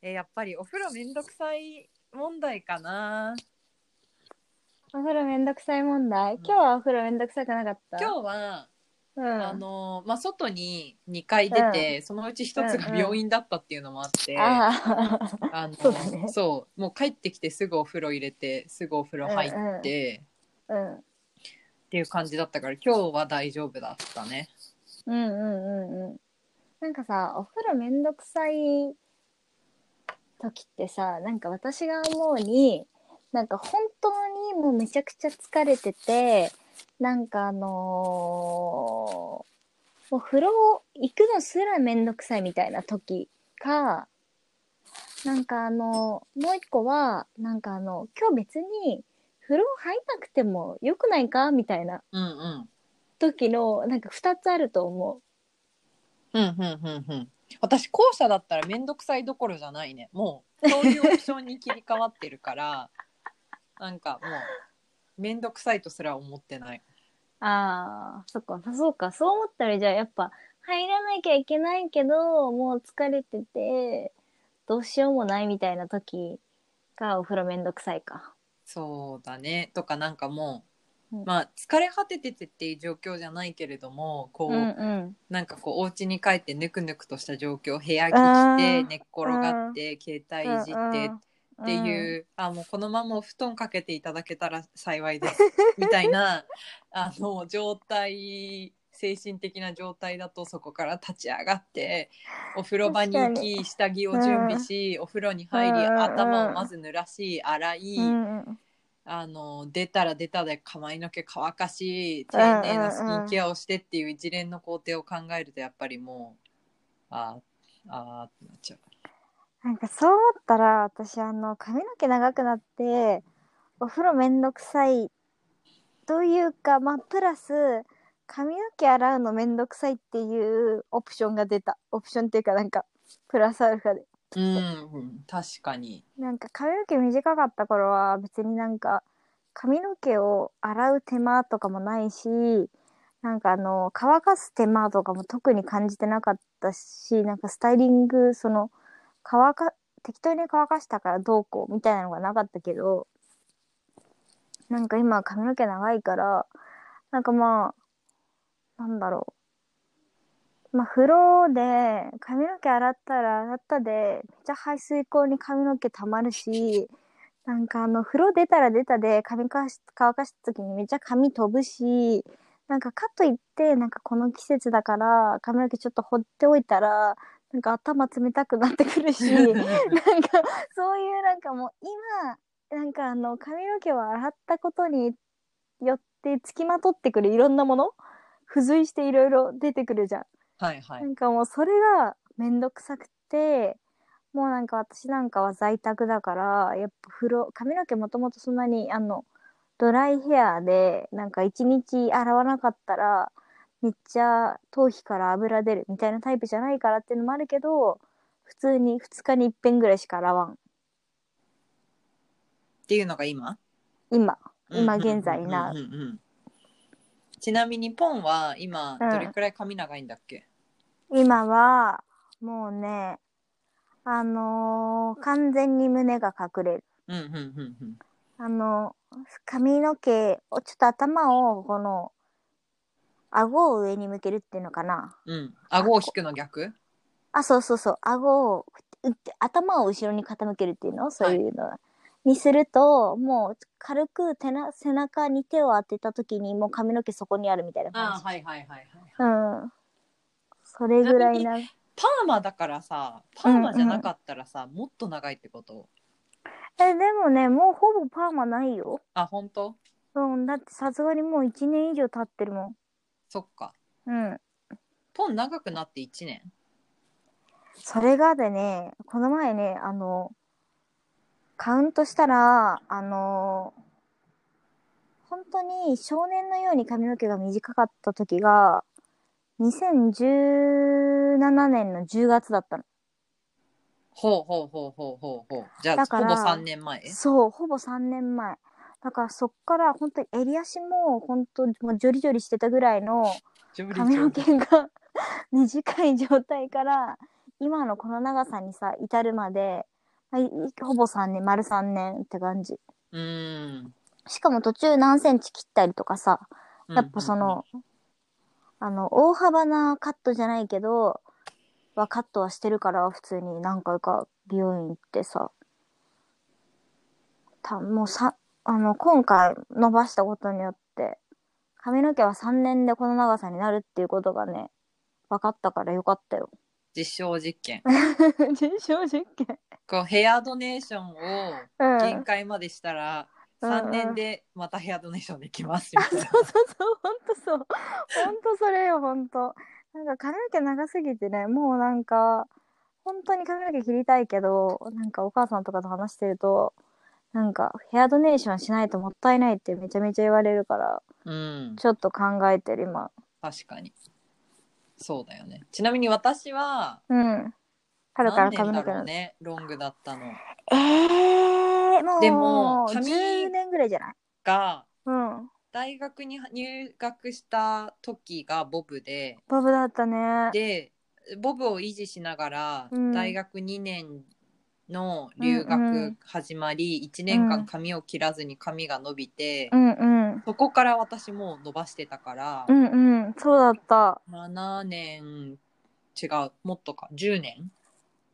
えやっぱりお風呂めんどくさい問題かな。お風呂めんどくさい問題、ん。今日はお風呂めんどくさくなかった？今日は、うん、あのまあ外に2回出て、そのうち1つが病院だったっていうのもあって、ああの そうだね。そうもう帰ってきてすぐお風呂入れてすぐお風呂入って、あ、うん、っていう感じだったから今日は大丈夫だったね。うんうんうんうん。なんかさお風呂めんどくさい時ってさなんか私が思うになんか本当にもうめちゃくちゃ疲れててなんかあのーもう風呂行くのすらめんどくさいみたいな時かなんかあのもう一個はなんかあの今日別に風呂入んなくてもよくないか？みたいなうんうん。時のなんか2つあると思う。うんうんうんうん私後者だったら面倒くさいどころじゃないね。もうそういうオプションに切り替わってるから なんかもう面倒くさいとすら思ってない。ああ、そっか、そうか、そう思ったらじゃあやっぱ入らなきゃいけないけど、もう疲れてて、どうしようもないみたいな時がお風呂めんどくさいか。そうだね。とかなんかもう、うんまあ疲れ果てててっていう状況じゃないけれどもこう、うんうん。なんかこうお家に帰ってぬくぬくとした状況部屋着てー。寝っ転がって携帯いじってってうん。いう、あもうこのままお布団かけていただけたら幸いです みたいなあの状態精神的な状態だとそこから立ち上がってお風呂場に行確き下着を準備し、お風呂に入り、うん頭をまず濡らし洗い、うんうんあの出たら出たで髪の毛乾かし丁寧なスキンケアをしてっていう一連の工程を考えるとやっぱりもうああーってなっちゃう。なんかそう思ったら、私あの、髪の毛長くなって、お風呂めんどくさいというか、まあ、プラス、髪の毛洗うのめんどくさいっていうオプションが出た。オプションっていうかなんか、プラスアルファで。うん、確かに。なんか髪の毛短かった頃は別になんか髪の毛を洗う手間とかもないしなんかあの乾かす手間とかも特に感じてなかったしなんかスタイリングその乾か適当に乾かしたからどうこうみたいなのがなかったけどなんか今髪の毛長いからなんかまあなんだろうまあ、風呂で髪の毛洗ったら洗ったでめっちゃ排水口に髪の毛たまるしなんかあの風呂出たら出たで髪かし乾かした時にめっちゃ髪飛ぶしなんかかといってなんかこの季節だから髪の毛ちょっと放っておいたらなんか頭冷たくなってくるし なんかそういうなんかもう今なんかあの髪の毛を洗ったことによってつきまとってくるいろんなもの付随していろいろ出てくるじゃん。はいは。ないんかもうそれがめんどくさくてもうなんか私なんかは在宅だからやっぱ風呂髪の毛もともとそんなにあのドライヘアでなんか一日洗わなかったらめっちゃ頭皮から油出るみたいなタイプじゃないからっていうのもあるけど普通に2日に一遍ぐらいしか洗わん。っていうのが今？今。今現在な。ちなみにポンは今うんどれくらい髪長いんだっけ、今はもうねあのー完全に胸が隠れるうん、うんうんうんあの、髪の毛を、ちょっと頭を、この、顎を上に向けるっていうのかな。うん。顎を引くの逆？あ、そうそうそう、顎を、うって頭を後ろに傾けるっていうの？そういうの、にすると、もう、軽く手な背中に手を当てた時に、もう髪の毛そこにあるみたいな感じ。はいはいはいはい。うん。それぐらいな。パーマだからさ、パーマじゃなかったらさ、もっと長いってこと？え、でもね、もうほぼパーマないよ。あ、本当？うん、だってさすがにもう1年以上経ってるもそっか。ん。うん。ポン長くなって1年？それがでね、この前ね、あの、カウントしたら、あの、本当に少年のように髪の毛が短かった時が、2017年の10月だったの。ほうほうほうほうほうほう。じゃあ、だからほぼ3年前？そう、ほぼ3年前。だからそっから本当に襟足も本当もうジョリジョリしてたぐらいの髪の毛が 短い状態から今のこの長さにさ至るまで、まあいほぼ3年丸3年って感じうんしかも途中何センチ切ったりとかさやっぱその、あの大幅なカットじゃないけどはカットはしてるから普通に何回か美容院行ってさたもうさあの今回伸ばしたことによって髪の毛は3年でこの長さになるっていうことがね分かったからよかったよ。実証実験 実証実験。こうヘアドネーションをうん。限界までしたらうん3年でまたヘアドネーションできますみたいなそうそうそう、ほんとそう。ほんとそれよ、ほんと。なんか髪の毛長すぎてね、もうなんか、本当に髪の毛切りたいけど、なんかお母さんとかと話してると、なんかヘアドネーションしないともったいないってめちゃめちゃ言われるから、うんちょっと考えてる今。確かにそうだよねちなみに私はうん。春から髪の毛の。ねロングだったのえー、もう、でも髪10年ぐらいじゃない？がうん。大学に入学した時がボブでボブだったね。でボブを維持しながら、うん大学2年の留うんう学ん始まり、1年間髪を切らずに髪が伸びて、うんうん。そこから私もう伸ばしてたから、うんうん。そうだった。7年違うもっとか10年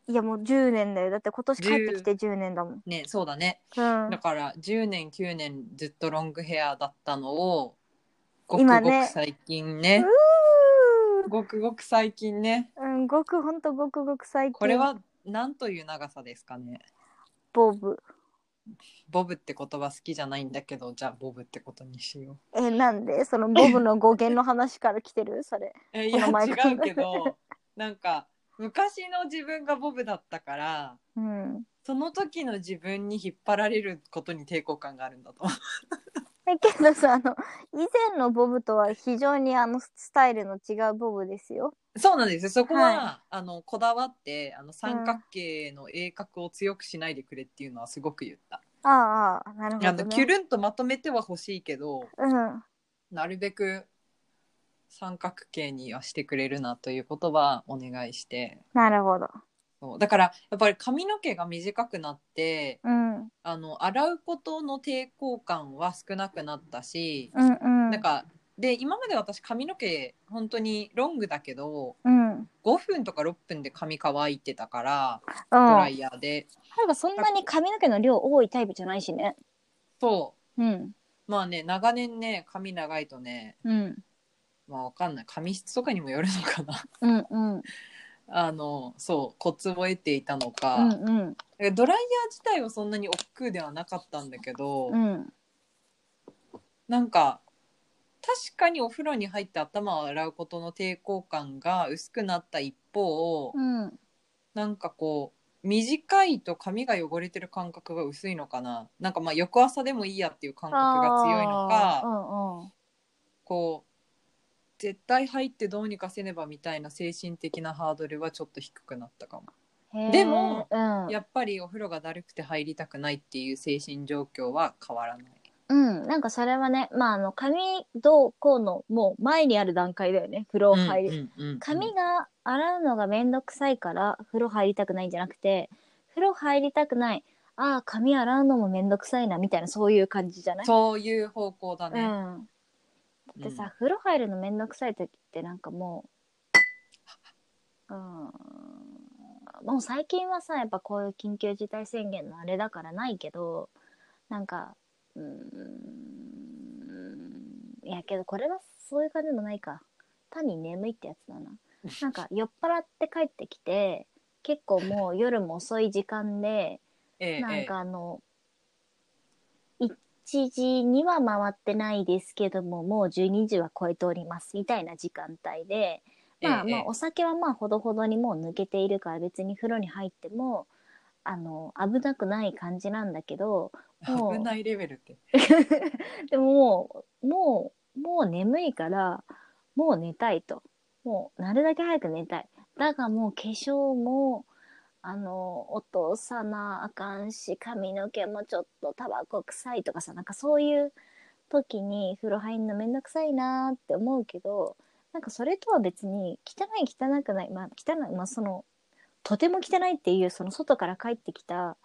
いやもう10年だよ。だって今年帰ってきて10年だもん。ねそうだねうんだ。から10年9年ずっとロングヘアだったのをごくご今ねく最近ねうごくごく最近ねーうん、ごくほんとごくごく最近。これは何という長さですかね？ボブ。ボブって言葉好きじゃないんだけどじゃあボブってことにしようえ、なんで？そのボブの語源の話から来てる？それ。えいやこの前違うけど なんか昔の自分がボブだったからうん。その時の自分に引っ張られることに抵抗感があるんだと思う え、けどさ、あの、以前のボブとは非常にあの、スタイルの違うボブですよ。そうなんですよそこは、はあのこだわってあの三角形の鋭角を強くしないでくれっていうのはすごく言った、ああ、ああ、なるほど、あね。のキュルンとまとめては欲しいけどうん。なるべく三角形にはしてくれるなということはお願いしてなるほど。そうだからやっぱり髪の毛が短くなってうん。あの洗うことの抵抗感は少なくなったし、うんうん。なんかで今まで私髪の毛本当にロングだけどうん。うん。5分とか6分で髪乾いてたからドなライヤーでんかそんなに髪の毛の量多いタイプじゃないしね。そううん。まあね長年ね髪長いとねうん。まあわかんない髪質とかにもよるのかなうんうん。あのそうコツを得ていたのか、うんうん。ドライヤー自体はそんなに億劫ではなかったんだけど、うん。なんか確かにお風呂に入って頭を洗うことの抵抗感が薄くなった一方、うん。なんかこう短いと髪が汚れてる感覚が薄いのかななんかまあ翌朝でもいいやっていう感覚が強いのか、うんうん。こう絶対入ってどうにかせねばみたいな精神的なハードルはちょっと低くなったかも。でも、うん、やっぱりお風呂がだるくて入りたくないっていう精神状況は変わらない。うん、なんかそれはね、まあ、あの、髪どうこうの、もう前にある段階だよね、風呂入り。うんうんうん髪が洗うのがめんどくさいから、風呂入りたくないんじゃなくて、風呂入りたくない。ああ、髪洗うのもめんどくさいな、みたいな、そういう感じじゃない？そういう方向だね。ってさ、風呂入るのめんどくさい時ってなんかもう、うん、もう最近はさ、やっぱこういう緊急事態宣言のあれだからないけど、なんか、うーん、いやけどこれはそういう感じでもないか。単に眠いってやつだな。なんか 酔っ払って帰ってきて、結構もう夜も遅い時間で、ええなんかあの、1時には回ってないですけども、もう12時は超えております、みたいな時間帯で、ええまあまあええお酒はまあほどほどにもう抜けているから別に風呂に入っても、あの、危なくない感じなんだけど、もう危ないレベルって。でももう、もう、もう眠いから、もう寝たいと。もう、なるだけ早く寝たい。だがもう化粧も、あの、落とさなあかんし、髪の毛もちょっとタバコ臭いとかさ、なんかそういう時に風呂入んのめんどくさいなーって思うけど、なんかそれとは別に、汚い汚くない、まあ汚い、まあその、とても汚いっていうその外から帰ってきた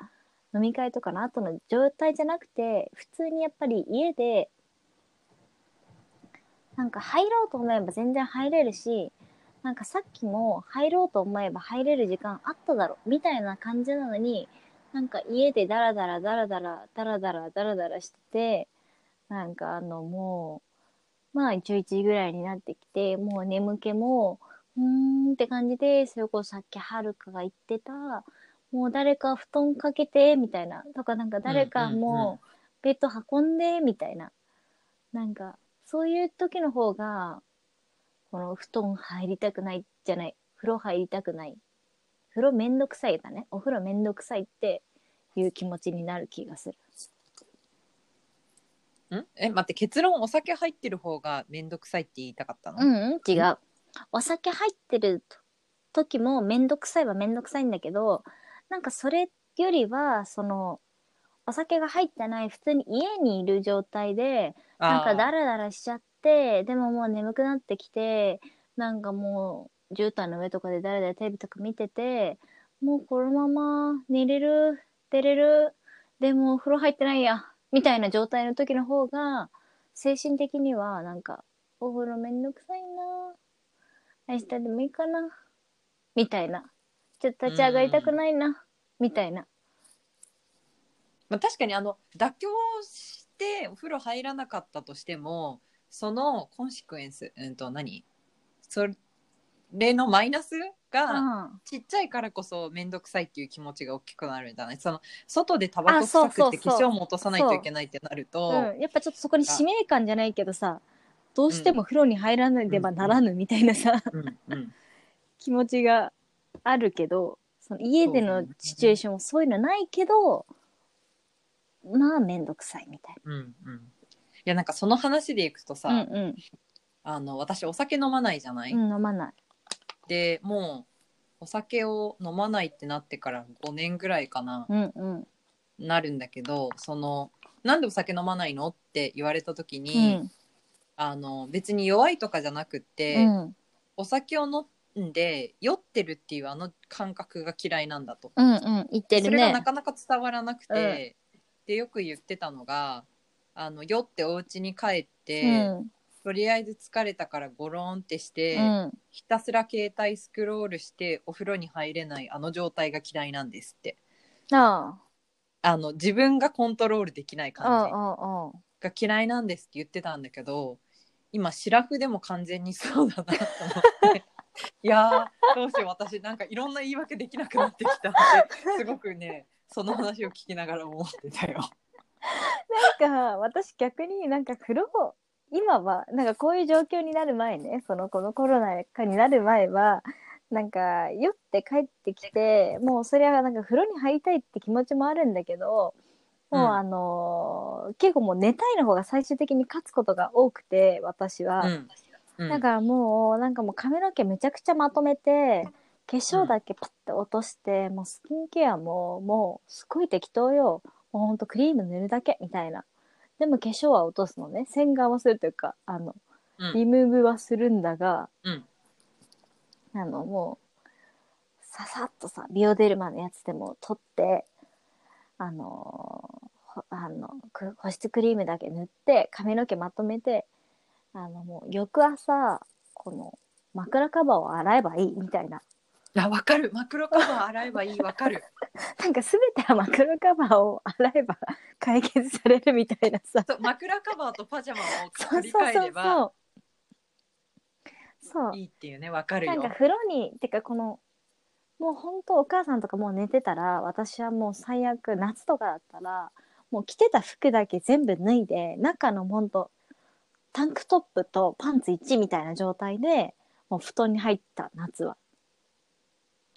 飲み会とかの後の状態じゃなくて普通にやっぱり家でなんか入ろうと思えば全然入れるしなんかさっきも入ろうと思えば入れる時間あっただろみたいな感じなのになんか家でダラダラダラダラダラダラダラダラしててなんかあのもうまあ11時ぐらいになってきてもう眠気もうーんって感じでそれこそさっきはるかが言ってたもう誰か布団かけてみたいなとかなんか誰かもうベッド運んでみたいななんかそういう時の方がこの布団入りたくないじゃない。風呂入りたくない。風呂めんどくさいだね。お風呂めんどくさいっていう気持ちになる気がする。ん？え待って結論お酒入ってる方がめんどくさいって言いたかったの、うん、うん、違う。お酒入ってる時もめんどくさいはめんどくさいんだけどなんかそれよりはそのお酒が入ってない普通に家にいる状態でなんかダラダラしちゃってでももう眠くなってきてなんかもう絨毯の上とかで誰々テレビとか見ててもうこのまま寝れる出れるでもお風呂入ってないやみたいな状態の時の方が精神的にはなんかお風呂めんどくさいな明日でもいいかなみたいな。ちょっと立ち上がりたくないなみたいな。まあ、確かにあの妥協してお風呂入らなかったとしてもそのコンシクエンス、うん、と何？それのマイナスがうん。ちっちゃいからこそ面倒くさいっていう気持ちが大きくなるんじゃないその外でタバコ臭くてそうそう。化粧も落とさないといけないってなると、うん、やっぱちょっとそこに使命感じゃないけどさどうしても風呂に入らなければならぬみたいなさ、気持ちがあるけどその家でのシチュエーションもそういうのないけどまあめんどくさいみたいうんうん。いやなんかその話でいくとさ、な。うんあの私お酒飲まないじゃない、うん。うん、飲まない。でもうお酒を飲まないってなってから5年ぐらいかな、うんうん。なるんだけどそのなんでお酒飲まないのって言われた時うに、ん。あの別に弱いとかじゃなくって、うん。お酒を飲んで酔ってるっていうあの感覚が嫌いなんだと、うんうん。言ってるねそれがな。かなか伝わらなくて、でよく言ってたのがあの酔ってお家に帰って、うん。とりあえず疲れたからゴロンってして、うん。ひたすら携帯スクロールしてお風呂に入れないあの状態が嫌いなんですってああの自分がコントロールできない。感じ。が嫌いなんですって言ってたんだけど今シラフでも完全にそうだなと思って いやーどうしよう私なんかいろんな言い訳できなくなってきたってすごくねその話を聞きながら思ってたよ。なんか私逆になんか風呂今はなんかこういう状況になる前ねそのこのコロナ禍になる前はなんか酔って帰ってきてもうそれはなんか風呂に入りたいって気持ちもあるんだけどもううん。あのー結構もう寝たいの方が最終的に勝つことが多くて私は、うん。うん。だからもうなんかもう髪の毛めちゃくちゃまとめて化粧だけパッて落として、もうスキンケアももうすごい適当よもうほんとクリーム塗るだけみたいな。でも化粧は落とすのね。洗顔はするというかあのうん。リムーブはするんだが、うん。あのもうささっとさビオデルマのやつでも取ってあのほあのく保湿クリームだけ塗って髪の毛まとめてあのもう翌朝この枕カバーを洗えばいいみたいなあわかる。マクロカバー洗えばいい。わかる。なんか全ては枕カバーを洗えば 解決されるみたいなさ。そう枕カバーとパジャマをそう取りそうそう。替えればそう。そういいっていうね。わかるよ。なんか風呂にてかこのもう本当お母さんとかもう寝てたら私はもう最悪夏とかだったらもう着てた服だけ全部脱いで中のほんとタンクトップとパンツ1みたいな状態でもう布団に入った夏は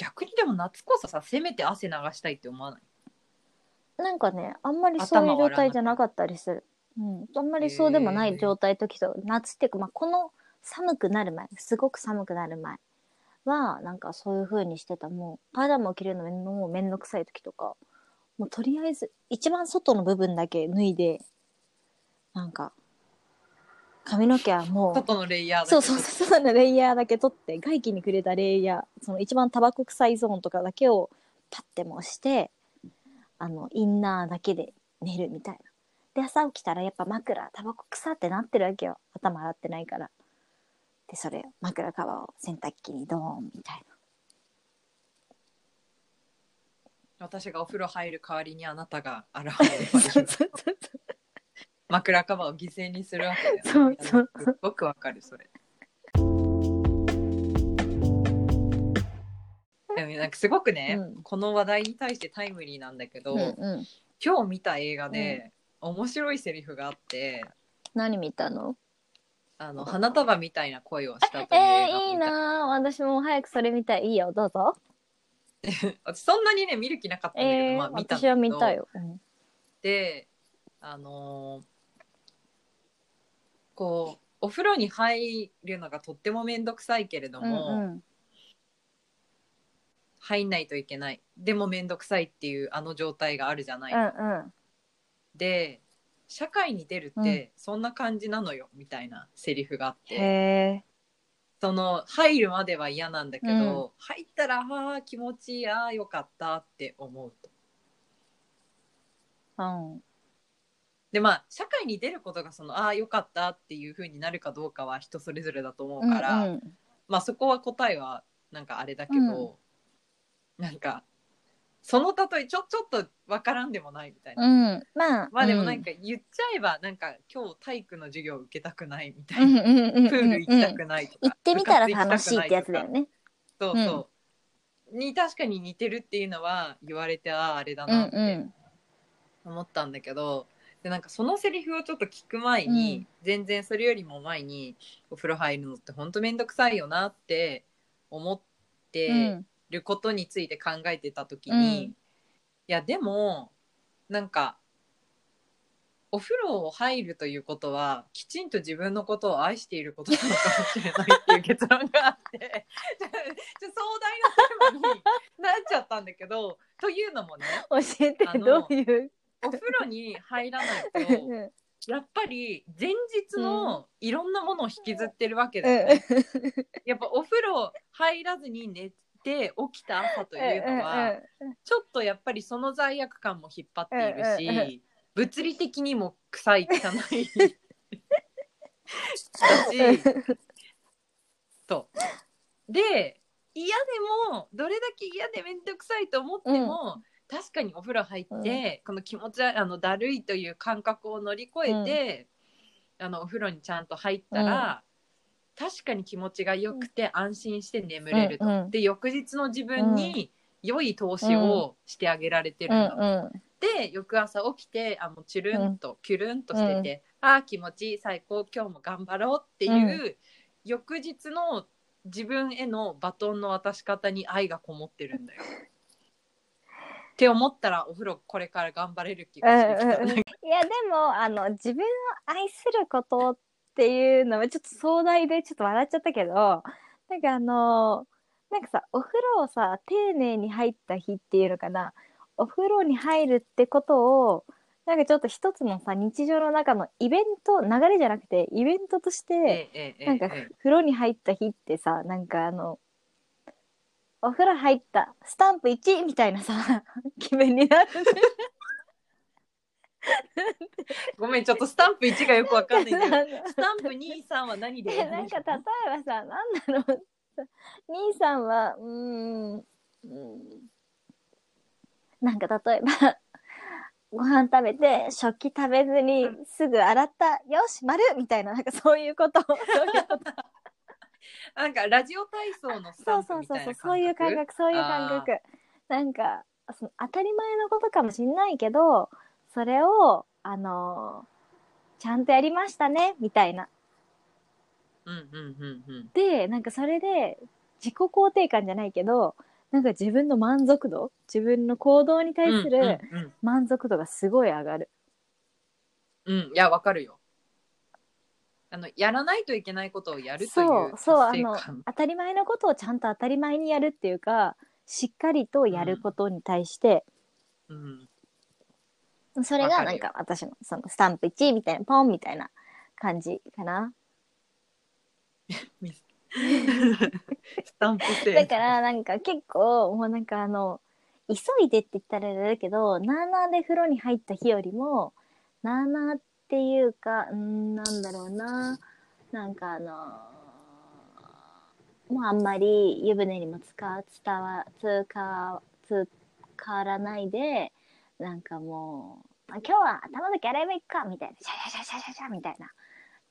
逆にでも夏こそさせめて汗流したいって思わない？なんかねあんまりそういう状態じゃなかったりする、うん、あんまりそうでもない状態時と夏っていうか、まあ、この寒くなる前すごく寒くなる前はなんかそういう風にしてた。もうパジャマを着るのもうめんどくさい時とかもうとりあえず一番外の部分だけ脱いでなんか髪の毛はもう外のレイヤーだけ。そうそうそう外のレイヤーだけ取って外気に触れたレイヤーその一番タバコ臭いゾーンとかだけをパッても押してあのインナーだけで寝るみたいな。で朝起きたらやっぱ枕タバコ臭ってなってるわけよ。頭洗ってないから。でそれ枕カバーを洗濯機にドーンみたい私がお風呂入る代わりにあなたが現れなばそうそうそう枕カバーを犠牲にするわけだよねそうそう。すっごくわかるそれ。でもなんかすごくね、うん。この話題に対してタイムリーなんだけど、うんうん。今日見た映画で、面白いセリフがあって何見たの？あの花束みたいな声をしたというえ映画ー、いいな。ー私も早くそれ見たい。いいよ。どうぞ。私そんなにね見る気なかったんだけど、えーまあ見たんだけど。私は見たよ、うん。であのーこうお風呂に入るのがとっても面倒くさいけれども、うんうん入んないといけない。でも面倒くさいっていうあの状態があるじゃない、うんうん。で社会に出るってそんな感じなのよ、みたいなセリフがあって。その入るまでは嫌なんだけど、うん。入ったらあー気持ちいいあーよかったって思うと。うんでまあ社会に出ることがそのああよかったっていう風になるかどうかは人それぞれだと思うから、うんうん。まあそこは答えはなんかあれだけど、なんかその例えちょちょっとわからんでもないみたいな、うん、まあ。まあでもなんか、か言っちゃえばなんか今日体育の授業受けたくないみたうんいな、うんうんうん。プール行きたくないとか、行ってみたら楽しいってやつだよね。そうそう、に確かに似てるっていうのは言われてあああれだうなんってうん。思ったんだけど、でなんかそのセリフをちょっと聞く前に、うん全然それよりも前にお風呂入るのって本当面倒くさいよなって思って、うんることについて考えてた時に、うんいやでもなんかお風呂を入るということはきちんと自分のことを愛していることなのかもしれないっていう結論があって 壮大なテーマになっちゃったんだけどというのもね 教えてどういう。お風呂に入らないと うん。やっぱり前日のいろんなものを引きずってるわけだうよね。ん。やっぱお風呂入らずに寝て起きた朝というのはちょっとやっぱりその罪悪感も引っ張っているうんうんし物理的にも臭い汚い。だし。と。で嫌でもどれだけ嫌で面倒くさいと思っても、確かにお風呂入って、この気持ちあのだるいという感覚を乗り越えて、あのお風呂にちゃんと入ったら、確かに気持ちが良くて安心して眠れると。うんうん。で翌日の自分に良い投資をしてあげられてるうんの。うん。で翌朝起きてあもうチュルンと、キュルンとしてて、あー気持ちいい最高今日も頑張ろうっていう、翌日の自分へのバトンの渡し方に愛がこもってるんだよ。って思ったらお風呂これから頑張れる気うんがしてきた。うんうんいやでもあの自分を愛することっていうのはちょっと壮大でちょっと笑っちゃったけどなんかあのなんかさお風呂をさ丁寧に入った日っていうのかな。お風呂に入るってことをなんかちょっと一つのさ日常の中のイベント流れじゃなくてイベントとしてえええなんかええ風呂に入った日ってさなんかあのお風呂入ったスタンプ1みたいなさ 気分になる。ごめんちょっとスタンプ1がよくわかんないんだよ。なんかスタンプ2、3は何でえなんか例えばさなんだろう兄さんはうーんうーん。なんか例えばご飯食べて食器食べずにすぐ洗った。よし丸みたいななんかそういうこと。そういうこと なんかラジオ体操のスタそうンプそうそうそうそういう感覚そういう感覚なんかその当たり前のことかもしんないけどそれをあのちゃんとやりましたねみたいなうんうんうんうん。でなんかそれで自己肯定感じゃないけどなんか自分の満足度自分の行動に対するうんうん満足度がすごい上がる。うん、うんいやわかるよ。あのやらないといけないことをやるというそうそうあの当たり前のことをちゃんと当たり前にやるっていうかしっかりとやることに対して、うん。それがなんか私のそのスタンプ1みたいなポンみたいな感じかな。スタンプ制。だからなんか結構もうなんかあの急いでって言ったらあれだけどなあなあで風呂に入った日よりもなあなあっていうかうんなんだろうな。なんかあのもうあんまり湯船にも使う伝わつかつからないでなんかもう今日は頭だけ洗えばいいかみたいな。シャシャシャシャシャシャみたいな。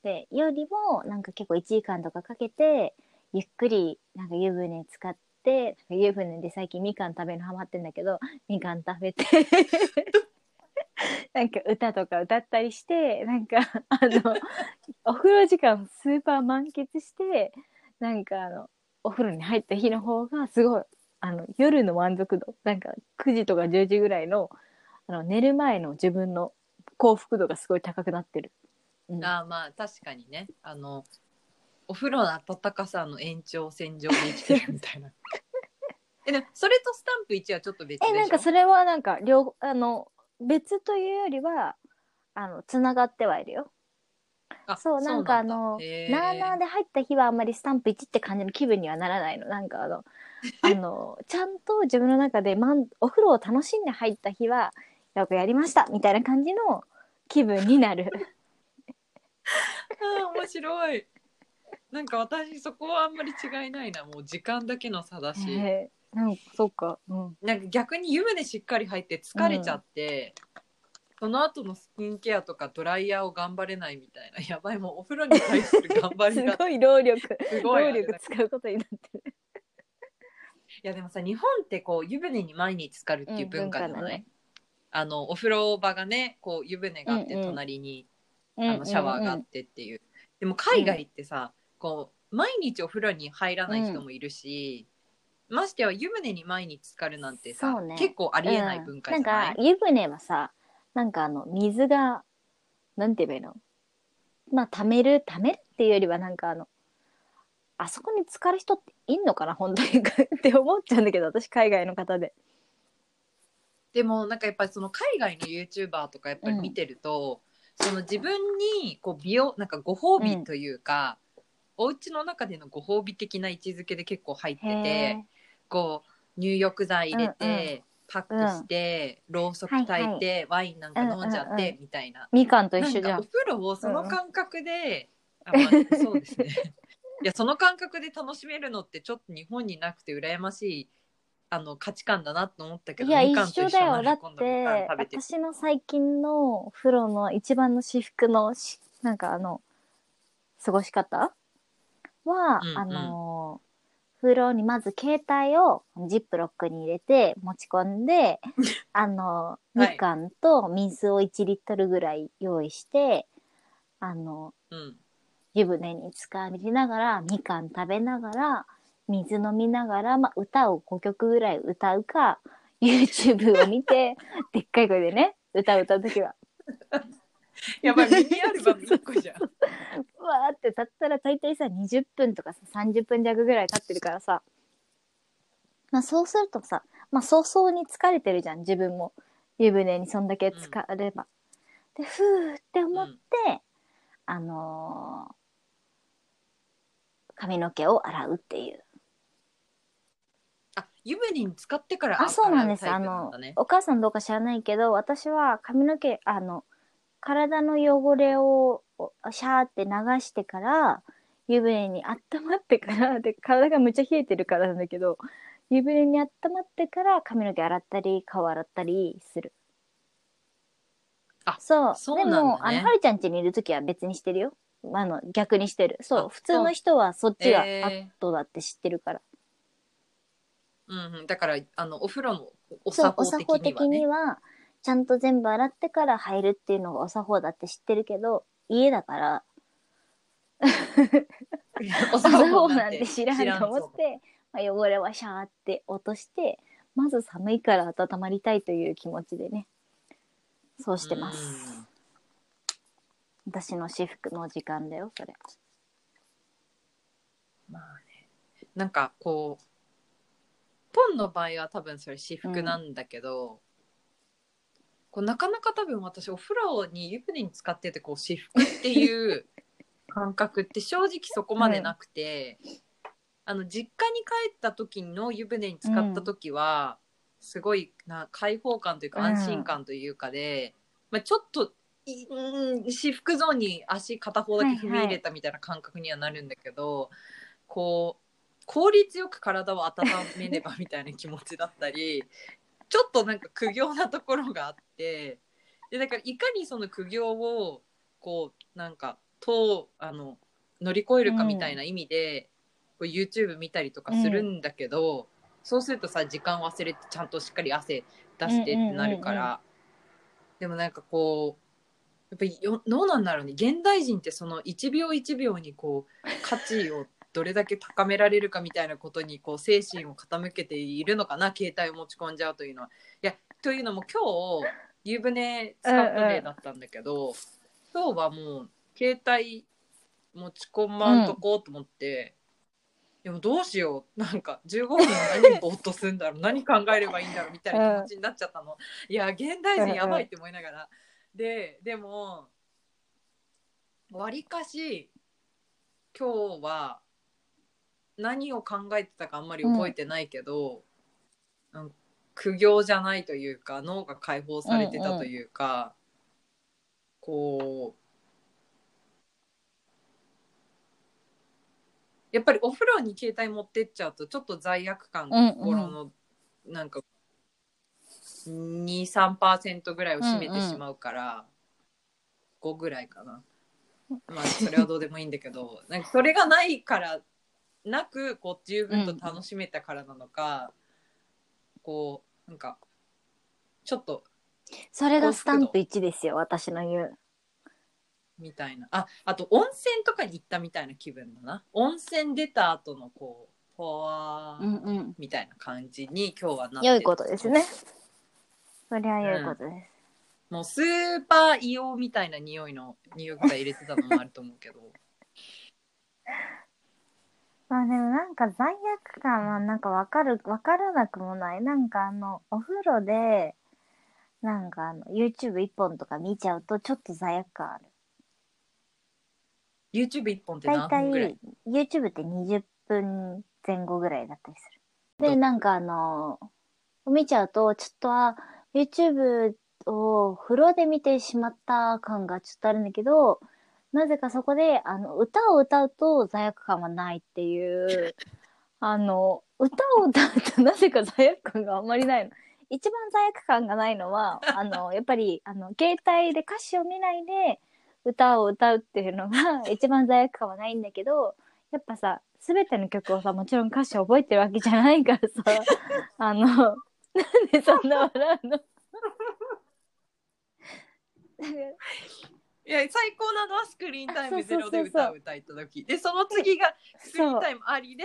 でよりもなんか結構1時間とかかけてゆっくりなんか湯船使って湯船で最近みかん食べるのハマってんだけどみかん食べて。なんか歌とか歌ったりしてなんかあの お風呂時間スーパー満喫してなんかあのお風呂に入った日の方がすごいあの夜の満足度なんか9時とか10時ぐらいのあの寝る前の自分の幸福度がすごい高くなってる。うん。あーまあ確かにね。あのお風呂の温かさの延長線上で生きてるみたいな。えでもそれとスタンプ1はちょっと別でしょ？えなんかそれはなんか両あの別というよりはあのつながってはいるよ。あそうなんかあだ。のへー。なあなあで入った日はあんまりスタンプ1って感じの気分にはならないの。なんかあの あのちゃんと自分の中で、まん、お風呂を楽しんで入った日はよくやりましたみたいな感じの気分になる。あー面白い。なんか私そこはあんまり違いないな。もう時間だけの差だし、えーなんかそうか、うん、なんか逆に湯船しっかり入って疲れちゃって、その後のスキンケアとかドライヤーを頑張れないみたいなやばいもうお風呂に対する頑張りが すごい労力。すごいあ労れだ力使うことになってる。いやでもさ日本ってこう湯船に毎日浸かるっていう文化じゃない、うん文化だね。あのお風呂場がねこう湯船があってうんうん。隣に、うんあのシャワーがあってっていう、でも海外ってさ、こう毎日お風呂に入らない人もいるし、ましては湯船に毎日浸かるなんてさ、そうね。結構ありえない文化じゃうんなんか湯船はさなんかあの水がなんて言えばいいの？まあ溜める溜めるっていうよりはなんかあのあそこに浸かる人っていんのかな？本当にって思っちゃうんだけど私海外の方で。でもなんかやっぱりその海外の YouTuber とかやっぱり見てると、その自分にこう美容なんかご褒美というか、お家の中でのご褒美的な位置づけで結構入ってへてこう入浴剤入れて、パックして、ろうそく焚いて、ワインなんか飲んじゃって、うんうんうん。みたいな。みかんと一なん緒じゃん。かお風呂をその感覚で、あまあ、そうですね。いやその感覚で楽しめるのってちょっと日本になくて羨ましいあの価値観だなと思ったけどいやみかんと一緒だよ。だっ今度みかんて食べて。私の最近のお風呂の一番の至福のしなんかあの過ごし方は、うんうん。あの風呂にまず携帯をジップロックに入れて持ち込んで あのみかんと水を1リットルぐらい用意してあのうん。湯船に浸かりながらみかん食べながら水飲みながら、まあ、歌を5曲ぐらい歌うか YouTube を見て でっかい声でね歌う歌う時は。やばいミニアルバム1個じゃん。うわーって歌ったら大体さ20分とかさ30分弱ぐらい経ってるからさ、まあ、そうするとさ、まあ、早々に疲れてるじゃん自分も湯船にそんだけ浸かれば。でふーって思って、あのー髪の毛を洗うっていう。あ湯船に使ってからあ、そうなんです。洗あのお母さんどうか知らないけど、私は髪の毛、あの、体の汚れをおシャーって流してから、湯船に温まってから、で、体がむっちゃ冷えてるからなんだけど、湯船に温まってから髪の毛洗ったり、顔洗ったりする。あそう。そうねでも、あの、はるちゃん家にいるときは別にしてるよ。あの、逆にしてる。そう。あ普通の人はそっちがえ後だって知ってるから。うんうん、だからあのお風呂のおそう、作法お作法的にはね的には、ちゃんと全部洗ってから入るっていうのがお作法だって知ってるけど、家だから、おお作法なんて知らんと思って、まあ、汚れはシャーって落として、まず寒いから温まりたいという気持ちでね、そうしてます。私の至福の時間だよ、それ。まあね、なんかこうポンの場合は多分それ私服なんだけど、こうなかなか多分私お風呂に湯船に使っててこう私服っていう 感覚って正直そこまでなくて、あの実家に帰った時の湯船に浸かった時は、すごいな開放感というかうん。安心感というかで、まあ、ちょっというん至福ゾーンに足片方だけ踏み入れたみたいな感覚にはなるんだけど、こう効率よく体を温めねばみたいな気持ちだったりちょっとなんか苦行なところがあってでだからいかにその苦行をこうなんかとあの乗り越えるかみたいな意味で、こう YouTube 見たりとかするんだけど、そうするとさ時間忘れてちゃんとしっかり汗出してってなるから、でもなんかこうやっぱりどうなんだろうね。現代人ってその1秒1秒にこう価値をどれだけ高められるかみたいなことにこう精神を傾けているのかな携帯を持ち込んじゃうというのは。いやというのも今日湯船使った例だったんだけど、今日はもう携帯持ち込まんとこうと思って、でもどうしよう。なんか15分何ぼーっとするんだろう。何考えればいいんだろうみたいな気持ちになっちゃったの、いや現代人やばいって思いながら、ででもわりかし今日は何を考えてたかあんまり覚えてないけど、うん苦行じゃないというか脳が解放されてたというか、こうやっぱりお風呂に携帯持ってっちゃうとちょっと罪悪感がうんうん心のなんか23%ぐらいを占めてしまうから、5ぐらいかな。まあそれはどうでもいいんだけどなんかそれがないからなくこう十分と楽しめたからなのか、こうなんかちょっとそれがスタンプ1ですよ、私の言う。みたいなああと温泉とかに行ったみたいな気分だな温泉出た後のこうほわー、うんうん。みたいな感じに今日はなって良いことですね。そりゃ良いことです。もうスーパー硫黄みたいな匂いの匂いが入れてたのもあると思うけど まあでもなんか罪悪感はなんかわかる、わからなくもない。なんかあの、お風呂で、なんかあの、YouTube 一本とか見ちゃうとちょっと罪悪感ある。YouTube 一本ってだいた何分ぐらい？い YouTube って20分前後ぐらいだったりする。で、なんかあの、見ちゃうと、ちょっとは YouTube を風呂で見てしまった感がちょっとあるんだけど、なぜかそこで、あの、歌を歌うと罪悪感はないっていう、あの、歌を歌うとなぜか罪悪感があんまりないの。一番罪悪感がないのは、あの、やっぱり、あの、携帯で歌詞を見ないで歌を歌うっていうのが 一番罪悪感はないんだけど、やっぱさ、すべての曲をさ、もちろん歌詞を覚えてるわけじゃないからさ、あの、なんでそんな笑うの？いや最高なのはスクリーンタイムゼロで歌を歌った時。でその次がスクリーンタイムありで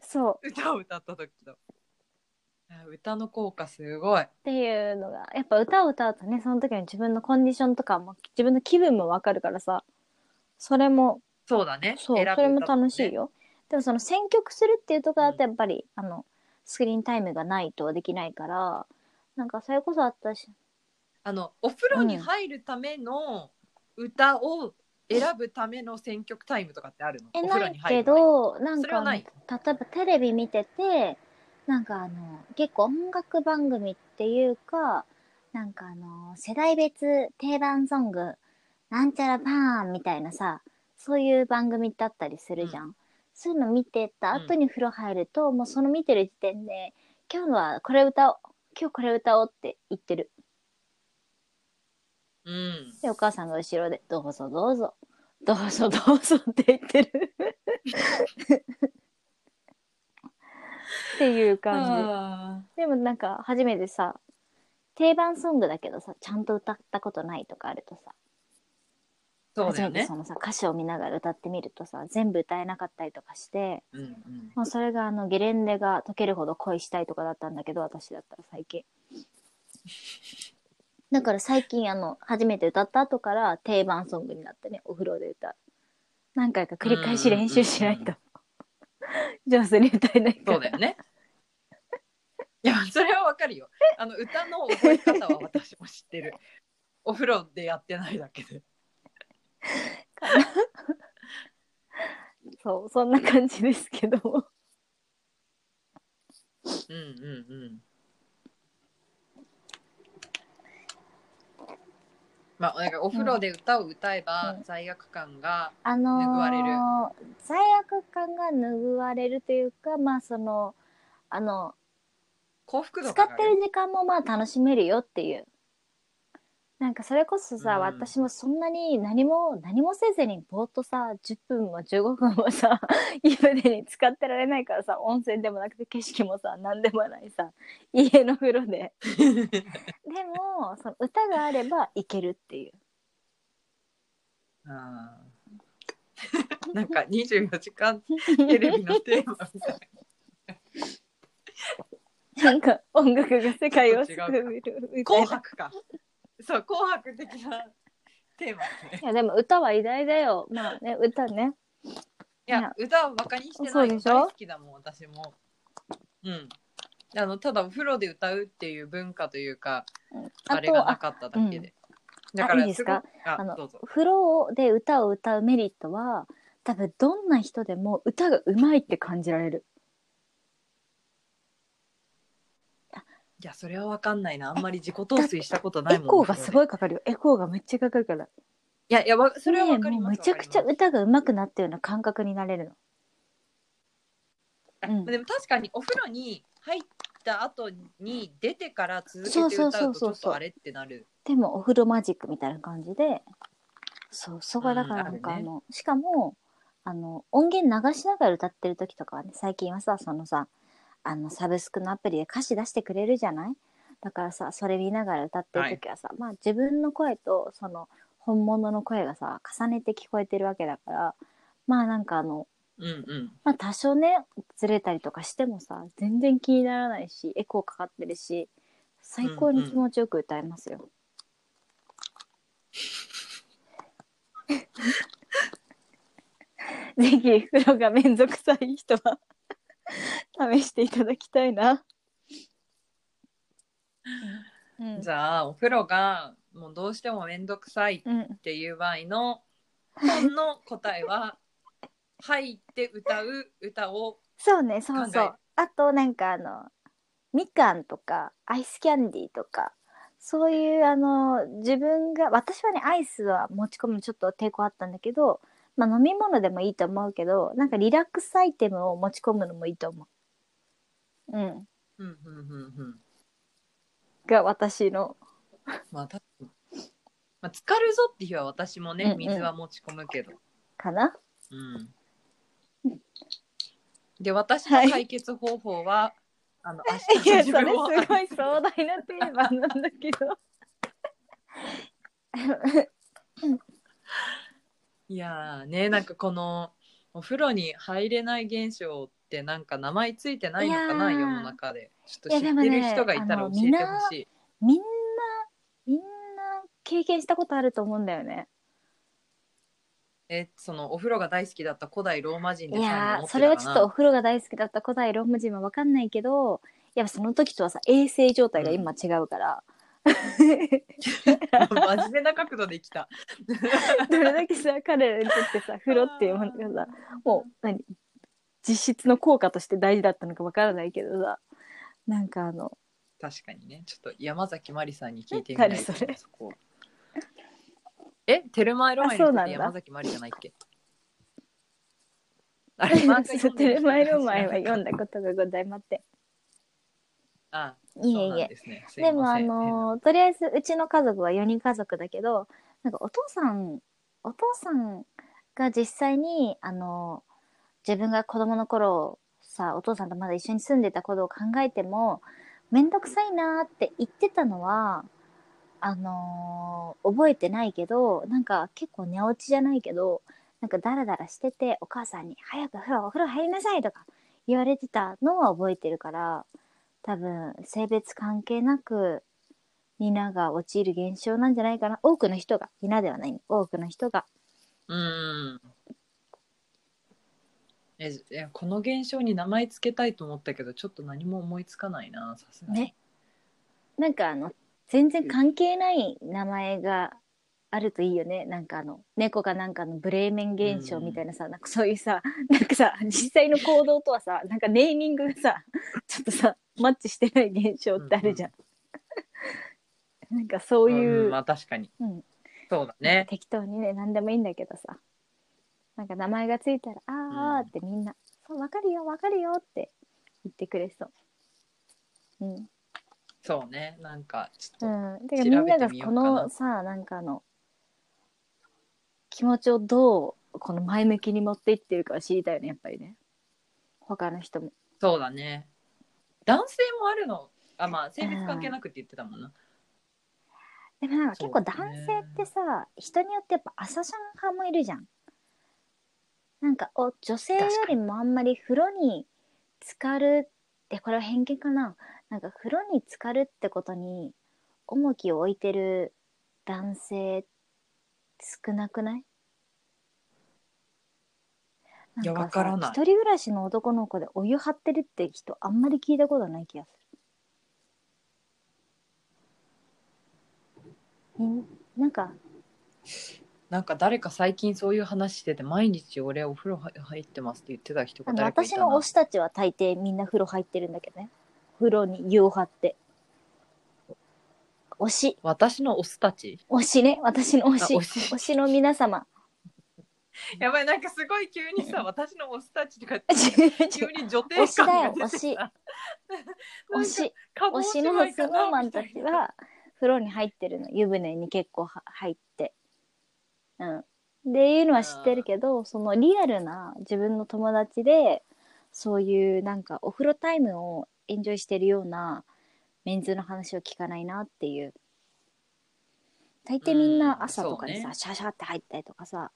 そう。歌を歌った時と。あ歌の効果すごい。っていうのが、やっぱ歌を歌うとね、その時の自分のコンディションとかも、自分の気分もわかるからさ、それも、そうだね。そう、それも楽しいよ。でもその選曲するっていうところだとやっぱり、あの、スクリーンタイムがないとできないから、なんかそれこそあったし、あのお風呂に入るための歌を選ぶための選曲タイムとかってあるの？え、お風ない呂に入るけど、なんかあの、それはない例えばテレビ見てて、なんかあの、結構音楽番組っていうか、なんかあの、世代別定番ソング、なんちゃらパーンみたいなさ、そういう番組ってあったりするじゃん。そういうの見てた後に風呂入ると、もうその見てる時点で、今日はこれ歌おう、今日これ歌おうって言ってる。うんで、お母さんが後ろで、どうぞどうぞ、どうぞどうぞって言ってる。っていう感あじ。でもなんか初めてさ、定番ソングだけどさ、ちゃんと歌ったことないとかあるとさ、ーそうだよね初めてそのさ、歌詞を見ながら歌ってみるとさ、全部歌えなかったりとかして、うんうんもうそれがあのゲレンデが溶けるほど恋したいとかだったんだけど、私だったら最近。だから最近あの、初めて歌った後から定番ソングになってね、お風呂で歌う。何回か繰り返し練習しないと。上手に歌えないから。そうだよね。いやそれはわかるよ。あの歌の覚え方は私も知ってる。お風呂でやってないだけで。そうそんな感じですけどうんうんうんまあなんかお風呂で歌を歌えばうん。罪悪感が、あのー拭われる。罪悪感が拭われるというかまあそのあの幸福度使が上がる。ってる時間もまあ楽しめるよっていうなんかそれこそさ、うん。私もそんなに何も何もせずにぼーっとさ10分も15分もさ 湯船に使ってられないからさ温泉でもなくて景色もさ何でもないさ家の風呂で。でもその歌があればいけるっていう。あー。なんか24時間テレビのテーマみたいな。んか音楽が世界を救う紅白かそう紅白的なテーマ。ねいやでも歌は偉大だよ。まあ。ね歌ね。いいや。や歌をバカにしてない。そうでしょ？大好きだもん私も。うん。あのただお風呂で歌うっていう文化というかあれあとあがなかっただけで、だあいいですか？ごくああのどうぞ。風呂で歌を歌うメリットは多分どんな人でも歌がうまいって感じられるいやそれは分かんないな。あんまり自己陶酔したことないもんエコーがすいごいかかるよ。エコーがめっちゃかかるから。いやいやわそれは分かりねますもうめちゃくちゃわかり歌がうまくなったような感覚になれるの。うん。でも確かにお風呂に入った後に出てから続けてそうそう歌とちそううそう。ょっとあれってなる。でもお風呂マジックみたいな感じでそうそこはだからなんかうんあるね。しかもあの音源流しながら歌ってる時とかはね最近はさそのさあのサブスクのアプリで歌詞出してくれるじゃない？だからさそれ見ながら歌ってる時はさ、まあ自分の声とその本物の声がさ重ねて聞こえてるわけだからまあなんかあのうんうん。まあ多少ねずれたりとかしてもさ全然気にならないしエコーかかってるし最高に気持ちよく歌えますよ。ぜひ風呂がめんどくさい人は試していただきたいな。うんじゃあお風呂がもうどうしても面倒くさいっうん、ていう場合の本の答えは入って歌う歌をそうねそう考えそう。あとなんかあのみかんとかアイスキャンディーとかそういうあの自分が私はねアイスは持ち込むのちょっと抵抗あったんだけど、まあ、飲み物でもいいと思うけどなんかリラックスアイテムを持ち込むのもいいと思う。うん、うんうんうんうん。が私の。まあ確かに。まあ浸かるぞって日は私もねうんうん。水は持ち込むけど。かな。うん。で私の解決方法は、あの 明いやそれ日の自分をすごい壮大なテーマなんだけど。いやーねなんかこのお風呂に入れない現象ってなんか名前ついてないのかないやー世の中でちょっと知ってる人がいたら教えてほしい。みんなみんな経験したことあると思うんだよね。えそのお風呂が大好きだった古代ローマ人でいさえもやー思ってたかな？それはちょっとお風呂が大好きだった古代ローマ人は分かんないけどやっぱその時とはさ衛生状態が今違うから、真面目な角度で来た。どれだけさ彼らにとってさ風呂っていうものがさもう何？実質の効果として大事だったのか分からないけどさ。なんかあの確かにね。ちょっと山崎まりさんに聞いてみたい誰それ？そこ。はえ？テルマエロマエの人っあそうなんだ。て山崎まりじゃないっけ？あれテレマイロマイは 読んだことがございまって。あいえいえ。ですね。でもあのとりあえずうちの家族は4人家族だけどなんかお父さんお父さんが実際にあの自分が子供の頃さお父さんとまだ一緒に住んでたことを考えても面倒くさいなって言ってたのはあのー覚えてないけどなんか結構寝落ちじゃないけどなんかダラダラしててお母さんに「早く風呂お風呂入りなさい」とか言われてたのは覚えてるから多分性別関係なく皆が陥る現象なんじゃないかな。多くの人が皆ではない。多くの人が。うん。えいやこの現象に名前つけたいと思ったけどちょっと何も思いつかないなさすがに。ね。なんかあの全然関係ない名前があるといいよね。なんかあの、猫がなんかのブレーメン現象みたいなさ、なんかそういうさ、なんかさ、実際の行動とはさ、なんかネーミングがさ、ちょっとさ、マッチしてない現象ってあるじゃん。なんかそういう、うんまあ確かに。うん。そうだね。適当にね、何でもいいんだけどさ。なんか名前がついたら、あーあーってみんな、そう、わかるよ、わかるよって言ってくれそう。うん。そうねなんかちょっと、うん。てかみんながこのさ、なんかあの、気持ちをどう、この前向きに持っていってるかは知りたいよね、やっぱりね。他の人も。そうだね男性もあるの？あまあ性別関係なくって言ってたもんな、でもなんか結構男性ってさ、人によってやっぱ朝シャン派もいるじゃん。なんかお女性よりもあんまり風呂に浸かるってこれは偏見かな。なんか風呂に浸かるってことに重きを置いてる男性少なくない？いやからない。一人暮らしの男の子でお湯張ってるって人あんまり聞いたことない気がする。んなんかなんか誰か最近そういう話してて毎日俺お風呂入ってますって言ってた人が誰かいたな。私の推したちは大抵みんな風呂入ってるんだけどね。風呂に湯を張って。推し。私のオスたち？推しね。私の推し。あ推し。推しの皆様。やばいなんかすごい急にさ私のオスたちとか 急に女帝推しだ感よが出てきた。推しなんか推し。のスノーマンたちは風呂に入ってるの。湯船に結構は入ってうん。っていうのは知ってるけどそのリアルな自分の友達でそういうなんかお風呂タイムをエンジョイしてるようなメンズの話を聞かないなっていう。大抵みんうんな朝とかにさ、ね。シャシャって入ったりとかさ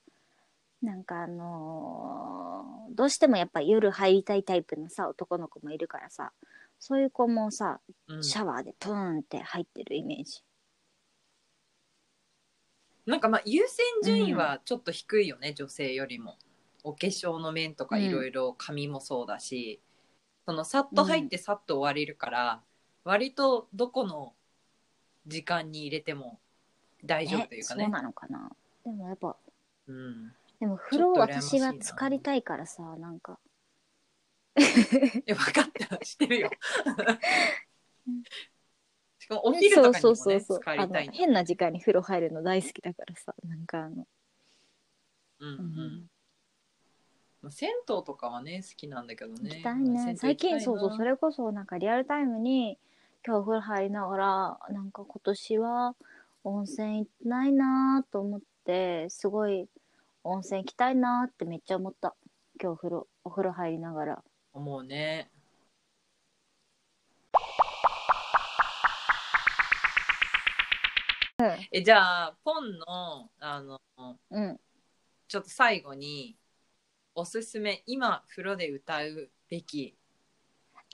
なんかあのーどうしてもやっぱ夜入りたいタイプのさ男の子もいるからさそういう子もさうん。シャワーでプーンって入ってるイメージ。なんかまあ優先順位はちょっと低いよね、女性よりも。お化粧の面とかうん。いろいろ髪もそうだし、そのさっと入ってさっと終われるから、割とどこの時間に入れても大丈夫というかね。えそうなのかな？でもやっぱうん、でも風呂私は浸かりたいからさなんか。いや分かった。知ってるよ。し かもお昼とかにもね浸かあのりたいんだ変な時間に風呂入るの大好きだからさなんかあの。うんううん。んまあ銭湯とかはね好きなんだけどね。行きたいね。最近そうそうそれれこそなんかリアルタイムに今日お風呂入りながらなんか今年は温泉行ってないなと思ってすごい温泉行きたいなってめっちゃ思った。今日お風呂お風呂入りながら。思うねえじゃあポンのあのうん。ちょっと最後におすすめ今風呂で歌うべき。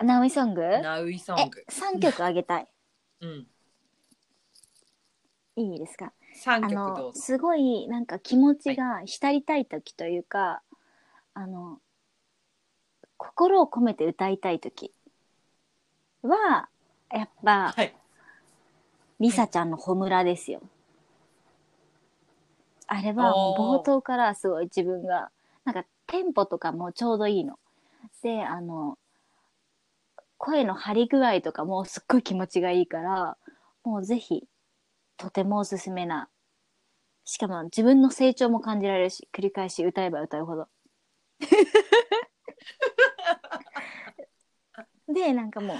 ナウイソング？ナウイソえング、3曲あげたい。うん、いいですか？3あ曲どうぞ。のすごいなんか気持ちが浸りたい時というか、あの心を込めて歌いたい時はやっぱはいリサちゃんの「ほむら」ですよ。あれはもう冒頭からすごい自分がなんかテンポとかもちょうどいいの。であの声の張り具合とかもすっごい気持ちがいいからもうぜひとてもおすすめなしかも自分の成長も感じられるし繰り返し歌えば歌うほど。でなんかもう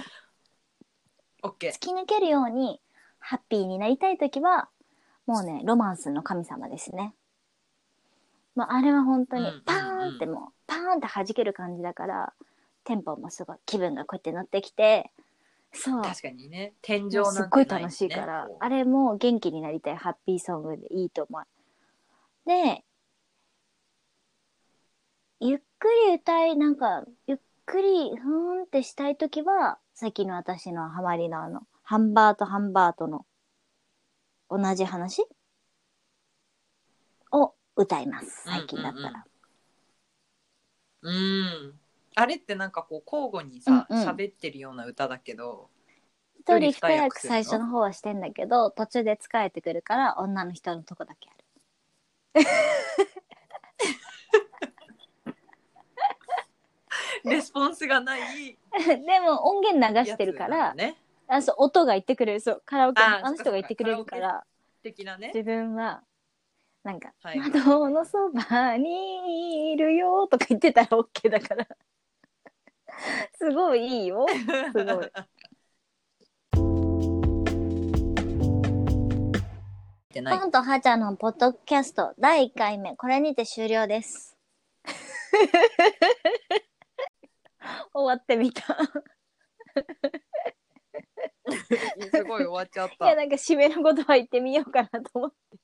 突き抜けるようにハッピーになりたい時はもうねロマンスの神様ですね。まあ、あれは本当にパーンってもうパーンって弾ける感じだからテンポもすごい気分がこうやって乗ってきてそう。確かにね。天井もなんてうすっごい楽しいから、あれも元気になりたいハッピーソングでいいと思う。でゆっくり歌いなんかゆっくりふーんってしたい時はさっきの私のハマりのあのハンバートハンバートの同じ話を歌います最近だったら。うんあれってなんかこう交互にさうんうん喋、ってるような歌だけど一人二役役最初の方はしてんだけど途中で疲れてくるから女の人のとこだけある。レスポンスがない でも音源流してるから、のねあそう音が言ってくれる。そうカラオケのあの人が言ってくれるから。的なね。自分はなんか、はい窓のそばにいるよとか言ってたら OK だから。すごいいいよ。すごい。てないポンとハチャのポッドキャスト第1回目。これにて終了です。終わってみた すごい終わっちゃっいやたなんか締めの言葉言ってみようかなと思って。